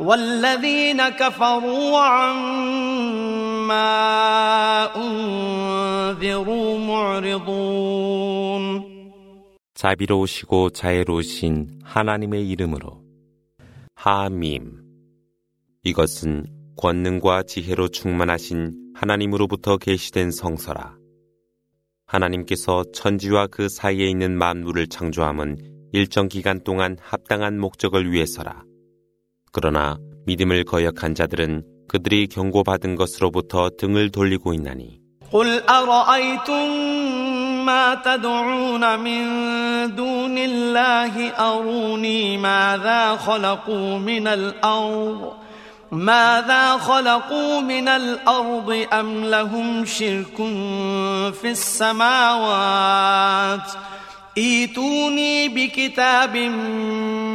والذين كفروا عما أنذروا معرضون 자비로우시고 자애로우신 하나님의 이름으로 하밈 이것은 권능과 지혜로 충만하신 하나님으로부터 계시된 성서라. 하나님께서 천지와 그 사이에 있는 만물을 창조함은 일정 기간 동안 합당한 목적을 위해서라. 그러나 믿음을 거역한 자들은 그들이 경고받은 것으로부터 등을 돌리고 있나니. قل أرأيتم ما تدعون من دون الله أروني ماذا خلقوا من الأرض ماذا خلقوا من الأرض أم لهم شرك في السماوات ايتوني بكتاب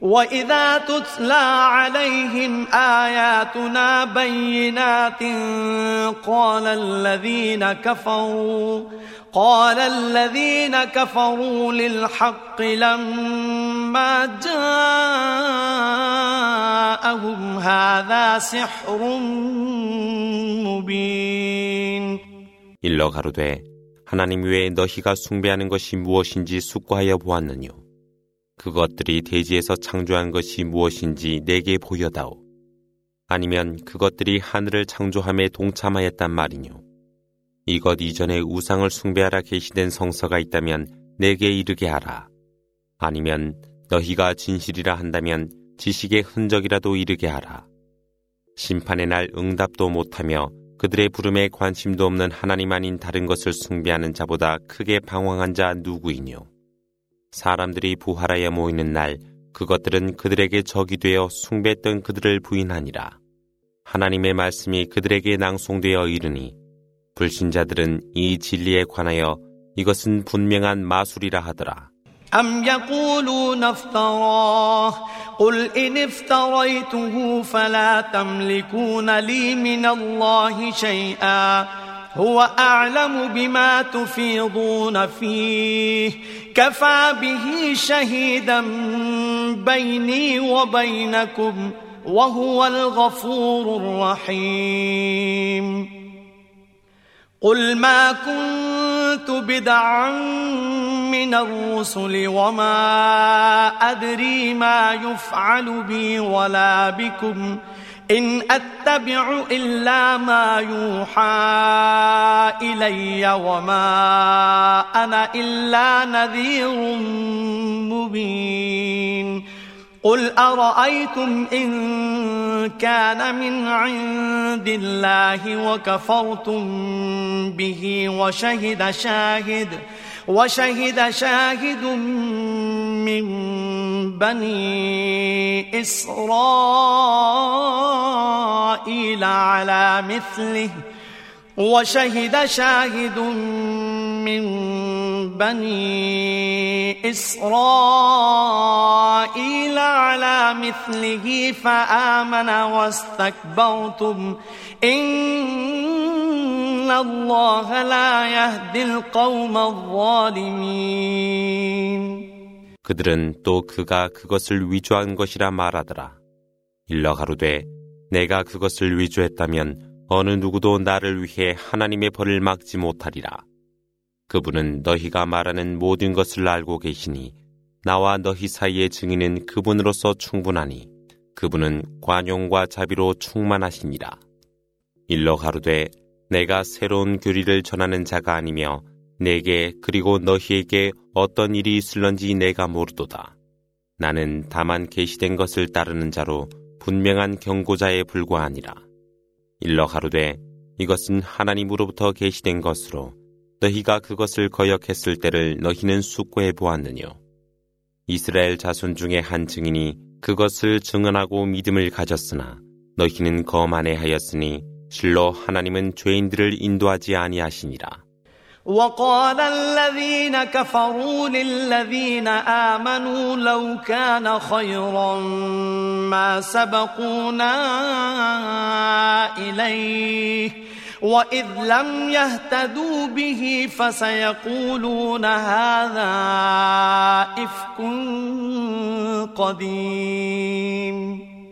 وإذا تتلى عليهم آياتنا بينات قال الذين كفروا قال الذين كفروا للحق لما جاءهم هذا سحر مبين 일러 가로되 하나님 외에 너희가 숭배하는 것이 무엇인지 숙고하여 보았느뇨 그것들이 대지에서 창조한 것이 무엇인지 내게 보여다오. 아니면 그것들이 하늘을 창조함에 동참하였단 말이뇨. 이것 이전에 우상을 숭배하라 계시된 성서가 있다면 내게 이르게 하라. 아니면 너희가 진실이라 한다면 지식의 흔적이라도 이르게 하라. 심판의 날 응답도 못하며 그들의 부름에 관심도 없는 하나님 아닌 다른 것을 숭배하는 자보다 크게 방황한 자 누구이뇨. 사람들이 부활하여 모이는 날 그것들은 그들에게 적이 되어 숭배했던 그들을 부인하니라. 하나님의 말씀이 그들에게 낭송되어 이르니 불신자들은 이 진리에 관하여 이것은 분명한 마술이라 하더라. أم يقولون افتراه قل إن افتريته فلا تملكون لي من الله شيئا هو أعلم بما تفيضون فيه. كفى به شهيدا بيني وبينكم وهو الغفور الرحيم. قل ما كنت بدعا من الرسل وما أدري ما يفعل بي ولا بكم. إن أتبع إلا ما يوحى إلي وما أنا إلا نذير مبين. قل أرأيتم إن كان من عند الله وكفرتم به وشهد شاهد وشهد شاهد من بني إسرائيل على مثله وشهد شاهد من بني إسرائيل على مثله فآمن واستكبرتم إن الله لا يهدي القوم الظالمين 그들은 또 그가 그것을 위조한 것이라 말하더라. 일러 가로되 내가 그것을 위조했다면 어느 누구도 나를 위해 하나님의 벌을 막지 못하리라. 그분은 너희가 말하는 모든 것을 알고 계시니 나와 너희 사이의 증인은 그분으로서 충분하니 그분은 관용과 자비로 충만하시니라. 일러 가로되 내가 새로운 교리를 전하는 자가 아니며 내게 그리고 너희에게 어떤 일이 있을런지 내가 모르도다. 나는 다만 계시된 것을 따르는 자로 분명한 경고자에 불과하니라. 일러 가로되 이것은 하나님으로부터 계시된 것으로 너희가 그것을 거역했을 때를 너희는 숙고해 보았느뇨. 이스라엘 자손 중에 한 증인이 그것을 증언하고 믿음을 가졌으나 너희는 거만해 하였으니 실로 하나님은 죄인들을 인도하지 아니하시니라. وقال الذين كفروا للذين آمنوا لو كان خيرا ما سبقونا إليه وإذ لم يهتدوا به فسيقولون هذا إفك قديم.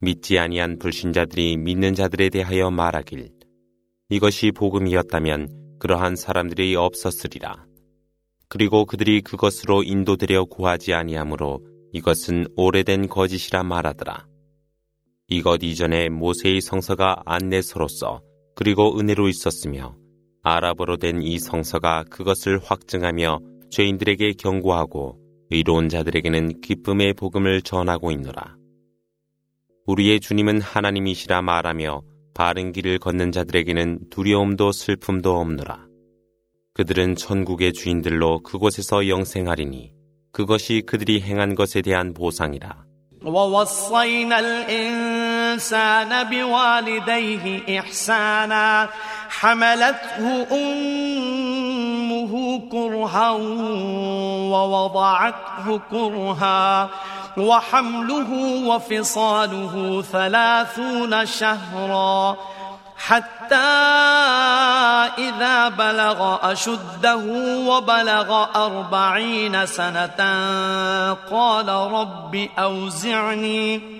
믿지 아니한 불신자들이 믿는 자들에 대하여 말하길 이것이 복음이었다면 그러한 사람들이 없었으리라. 그리고 그들이 그것으로 인도되려 구하지 아니하므로 이것은 오래된 거짓이라 말하더라. 이것 이전에 모세의 성서가 안내서로서 그리고 은혜로 있었으며 아랍어로 된 이 성서가 그것을 확증하며 죄인들에게 경고하고 의로운 자들에게는 기쁨의 복음을 전하고 있노라. 우리의 주님은 하나님이시라 말하며 바른 길을 걷는 자들에게는 두려움도 슬픔도 없노라. 그들은 천국의 주인들로 그곳에서 영생하리니 그것이 그들이 행한 것에 대한 보상이라. ووصينا الإنسان بوالديه إحسانا حملته أمه كرها ووضعته كرها وحمله وفصاله ثلاثون شهرا حتى إذا بلغ أشده وبلغ أربعين سنة قال رب أوزعني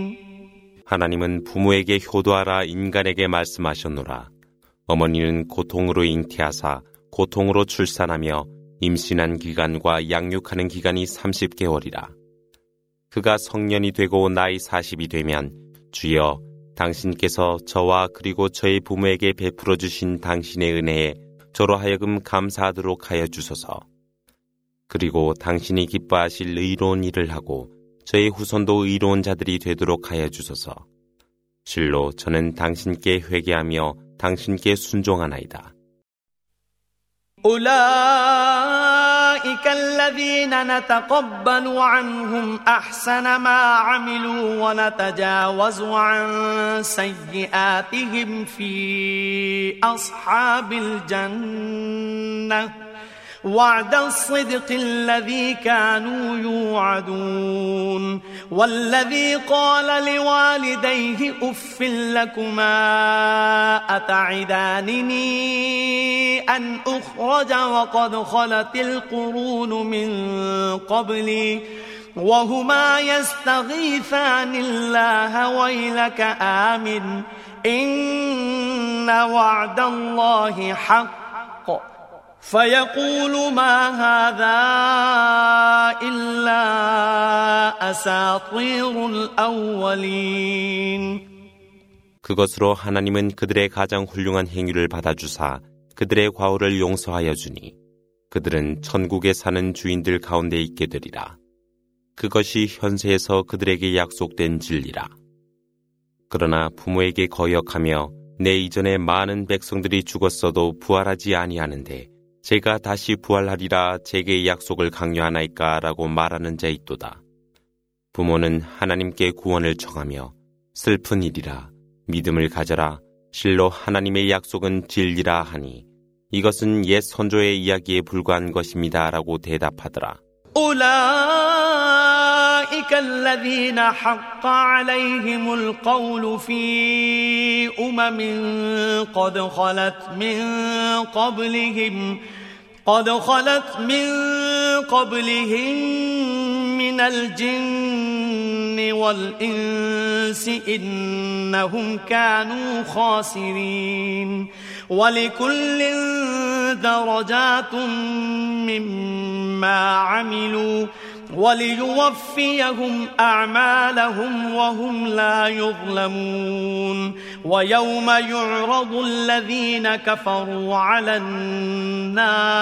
하나님은 부모에게 효도하라 인간에게 말씀하셨노라. 어머니는 고통으로 잉태하사 고통으로 출산하며 임신한 기간과 양육하는 기간이 30개월이라. 그가 성년이 되고 나이 40이 되면 주여 당신께서 저와 그리고 저의 부모에게 베풀어 주신 당신의 은혜에 저로 하여금 감사하도록 하여 주소서. 그리고 당신이 기뻐하실 의로운 일을 하고 저의 후손도 의로운 자들이 되도록 하여 주소서. 실로 저는 당신께 회개하며 당신께 순종하나이다. أولئك الذين نتقبل عنهم أحسن ما عملوا ونتجاوز عن سيئاتهم في أصحاب الجنة وعد الصدق الذي كانوا يوعدون. والذي قال لوالديه اف لكما أتعدانني أن أخرج وقد خلت القرون من قبلي. وهما يستغيثان الله ويلك آمن. إن وعد الله حق. فيقول ما هذا إلا أساطير الأولين 그것으로 하나님은 그들의 가장 훌륭한 행위를 받아주사 그들의 과오를 용서하여 주니 그들은 천국에 사는 주인들 가운데 있게 되리라. 그것이 현세에서 그들에게 약속된 진리라. 그러나 부모에게 거역하며 내 이전에 많은 백성들이 죽었어도 부활하지 아니하는데 제가 다시 부활하리라 제게 약속을 강요하나이까 라고 말하는 자 있도다. 부모는 하나님께 구원을 청하며 슬픈 일이라 믿음을 가져라 실로 하나님의 약속은 진리라 하니 이것은 옛 선조의 이야기에 불과한 것입니다 라고 대답하더라. أولئك الذين حق عليهم القول في أمم قد خلت من قبلهم قد خلت من قبلهم من الجن والإنس إنهم كانوا خاسرين. ولكل درجات مما عملوا. وليوفيهم أعمالهم وهم لا يظلمون ويوم يعرض الذين كفروا على النار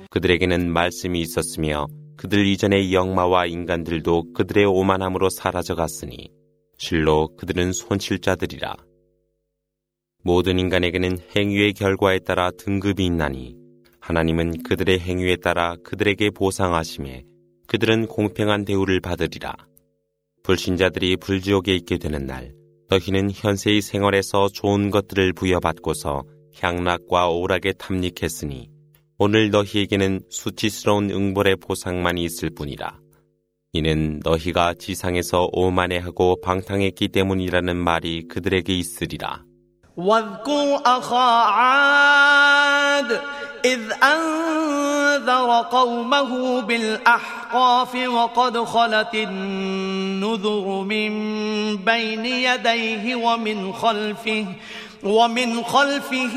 그들에게는 말씀이 있었으며 그들 이전의 영마와 인간들도 그들의 오만함으로 사라져 갔으니 실로 그들은 손실자들이라. 모든 인간에게는 행위의 결과에 따라 등급이 있나니 하나님은 그들의 행위에 따라 그들에게 보상하심에 그들은 공평한 대우를 받으리라. 불신자들이 불지옥에 있게 되는 날 너희는 현세의 생활에서 좋은 것들을 부여받고서 향락과 오락에 탐닉했으니 오늘 너희에게는 수치스러운 응벌의 보상만이 있을 뿐이라. 이는 너희가 지상에서 오만해하고 방탕했기 때문이라는 말이 그들에게 있으리라. واذكر أخا عاد إذ أنذر قومه بالأحقاف وقد خلت النذر من بين يديه ومن خلفه ومن خلفه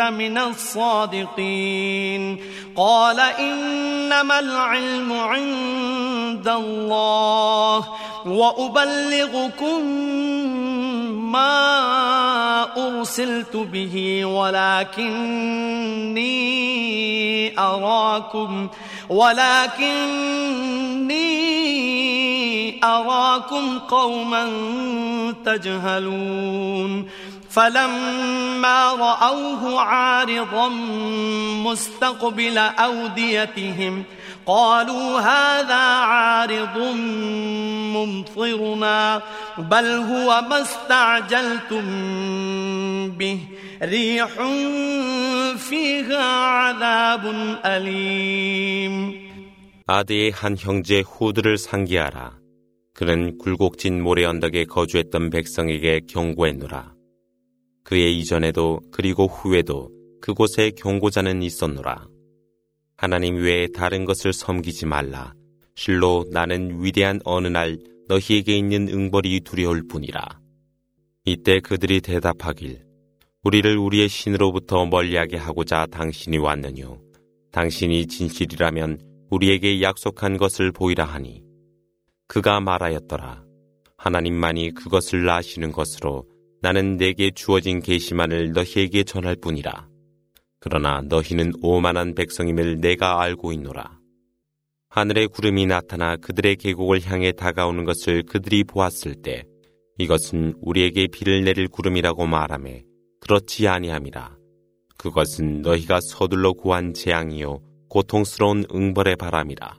من الصادقين. قال إنما العلم عند الله وأبلغكم ما أرسلت به ولكني أراكم ولكني أراكم قوما تجهلون. فلما رأوه عارضا مستقبل أوديتهم قالوا هذا عارض ممطرنا بل هو ما استعجلتم به ريح فيها عذاب أليم 아드의 한 형제 후드를 상기하라. 그는 굴곡진 모래 언덕에 거주했던 백성에게 경고했노라. 그의 이전에도 그리고 후에도 그곳에 경고자는 있었노라. 하나님 외에 다른 것을 섬기지 말라. 실로 나는 위대한 어느 날 너희에게 있는 응벌이 두려울 뿐이라. 이때 그들이 대답하길 우리를 우리의 신으로부터 멀리하게 하고자 당신이 왔느뇨. 당신이 진실이라면 우리에게 약속한 것을 보이라 하니 그가 말하였더라. 하나님만이 그것을 아시는 것으로 나는 내게 주어진 계시만을 너희에게 전할 뿐이라. 그러나 너희는 오만한 백성임을 내가 알고 있노라. 하늘의 구름이 나타나 그들의 계곡을 향해 다가오는 것을 그들이 보았을 때 이것은 우리에게 비를 내릴 구름이라고 말하매 그렇지 아니함이라. 그것은 너희가 서둘러 구한 재앙이요 고통스러운 응벌의 바람이라.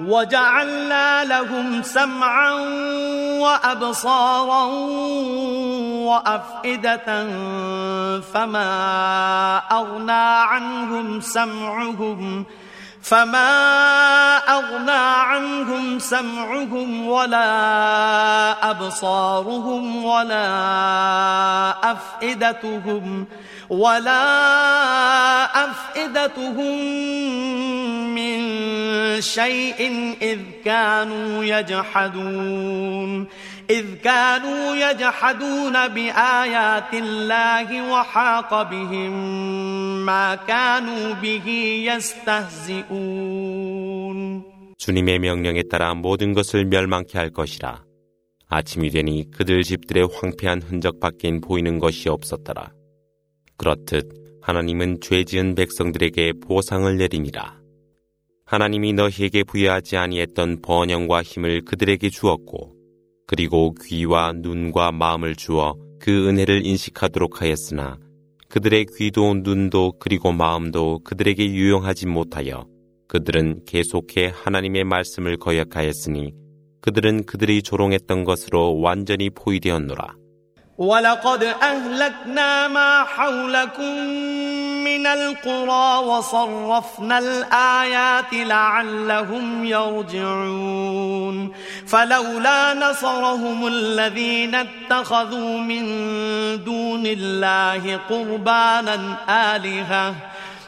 وجعلنا لهم سمعا وأبصارا وأفئدة فما أغنى عنهم سمعهم فما أغنى عنهم سمعهم ولا أبصارهم ولا أفئدتهم ولا أفئدتهم شيء إذ كانوا يجحدون إذ كانوا يجحدون بآيات الله وحاق بهم ما كانوا به يستهزئون 주님의 명령에 따라 모든 것을 멸망케 할 것이라. 아침이 되니 그들 집들의 황폐한 흔적밖엔 보이는 것이 없었더라. 그렇듯 하나님은 죄 지은 백성들에게 보상을 내리니라. 하나님이 너희에게 부여하지 아니했던 번영과 힘을 그들에게 주었고 그리고 귀와 눈과 마음을 주어 그 은혜를 인식하도록 하였으나 그들의 귀도 눈도 그리고 마음도 그들에게 유용하지 못하여 그들은 계속해 하나님의 말씀을 거역하였으니 그들은 그들이 조롱했던 것으로 완전히 포위되었노라. من القرى وصرفنا الآيات لعلهم يرجعون. فلولا نصرهم الذين اتخذوا من دون الله قربانا آلهة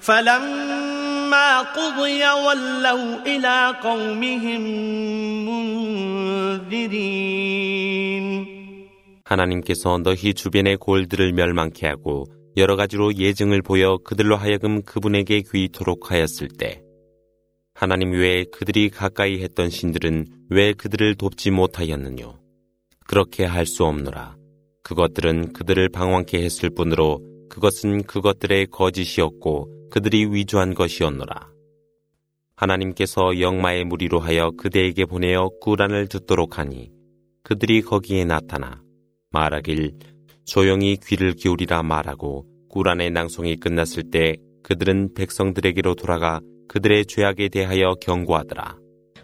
فلما قضي ولوا إلى قومهم منذرين 하나님께서 너희 주변의 골들을 멸망케 하고 여러 가지로 예증을 보여 그들로 하여금 그분에게 귀토록 하였을 때 하나님 외에 그들이 가까이 했던 신들은 왜 그들을 돕지 못하였느뇨? 그렇게 할 수 없노라. 그것들은 그들을 방황케 했을 뿐으로 그것은 그것들의 거짓이었고 그들이 위조한 것이었노라. 하나님께서 영마의 무리로 하여 그대에게 보내어 꾸란을 듣도록 하니 그들이 거기에 나타나 말하길 조용히 귀를 기울이라 말하고 꾸란의 낭송이 끝났을 때 그들은 백성들에게로 돌아가 그들의 죄악에 대하여 경고하더라.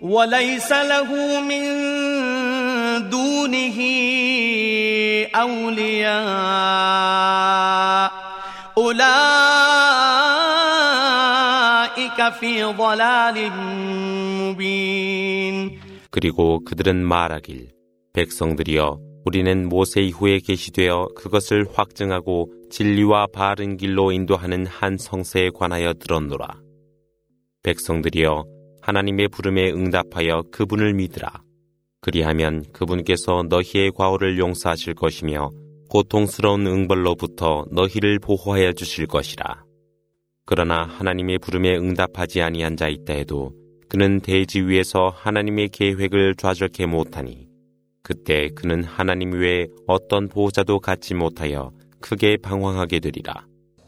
وليس له من دونه أولياء أولئك في ضلال مبين 그리고 그들은 말하길 백성들이여 우리는 모세 이후에 계시되어 그것을 확증하고 진리와 바른 길로 인도하는 한 성세에 관하여 들었노라. 백성들이여 하나님의 부름에 응답하여 그분을 믿으라. 그리하면 그분께서 너희의 과오를 용서하실 것이며 고통스러운 응벌로부터 너희를 보호하여 주실 것이라. 그러나 하나님의 부름에 응답하지 아니한 자 있다 해도 그는 대지 위에서 하나님의 계획을 좌절케 못하니 그때 그는 하나님 외에 어떤 보호자도 갖지 못하여 크게 방황하게 되리라.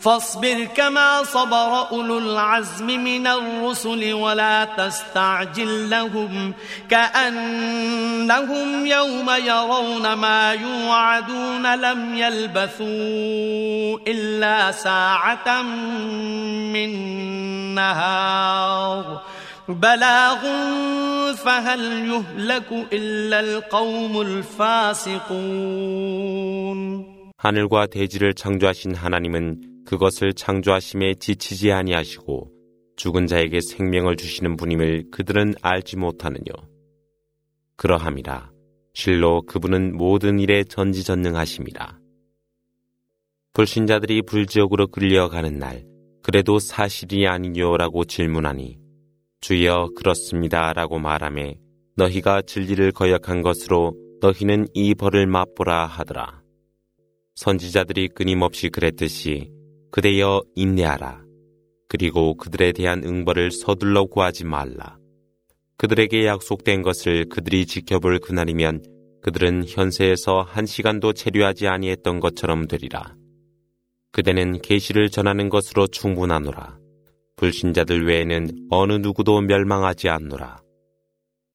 فاصبر كما صبر أولو العزم من الرسل ولا تستعجل لهم كأنهم يوم يرون ما يوعدون لم يلبثوا إلا ساعة من نهار بلاغ فهل يهلك إلا القوم الفاسقون 하늘과 대지를 창조하신 하나님은 그것을 창조하심에 지치지 아니하시고 죽은 자에게 생명을 주시는 분임을 그들은 알지 못하느뇨. 그러함이라 실로 그분은 모든 일에 전지전능하심이라. 불신자들이 불지옥으로 끌려가는 날 그래도 사실이 아니뇨라고 질문하니 주여 그렇습니다라고 말하며 너희가 진리를 거역한 것으로 너희는 이 벌을 맛보라 하더라. 선지자들이 끊임없이 그랬듯이 그대여 인내하라. 그리고 그들에 대한 응벌을 서둘러 구하지 말라. 그들에게 약속된 것을 그들이 지켜볼 그날이면 그들은 현세에서 한 시간도 체류하지 아니했던 것처럼 되리라. 그대는 계시를 전하는 것으로 충분하노라. 불신자들 외에는 어느 누구도 멸망하지 않노라.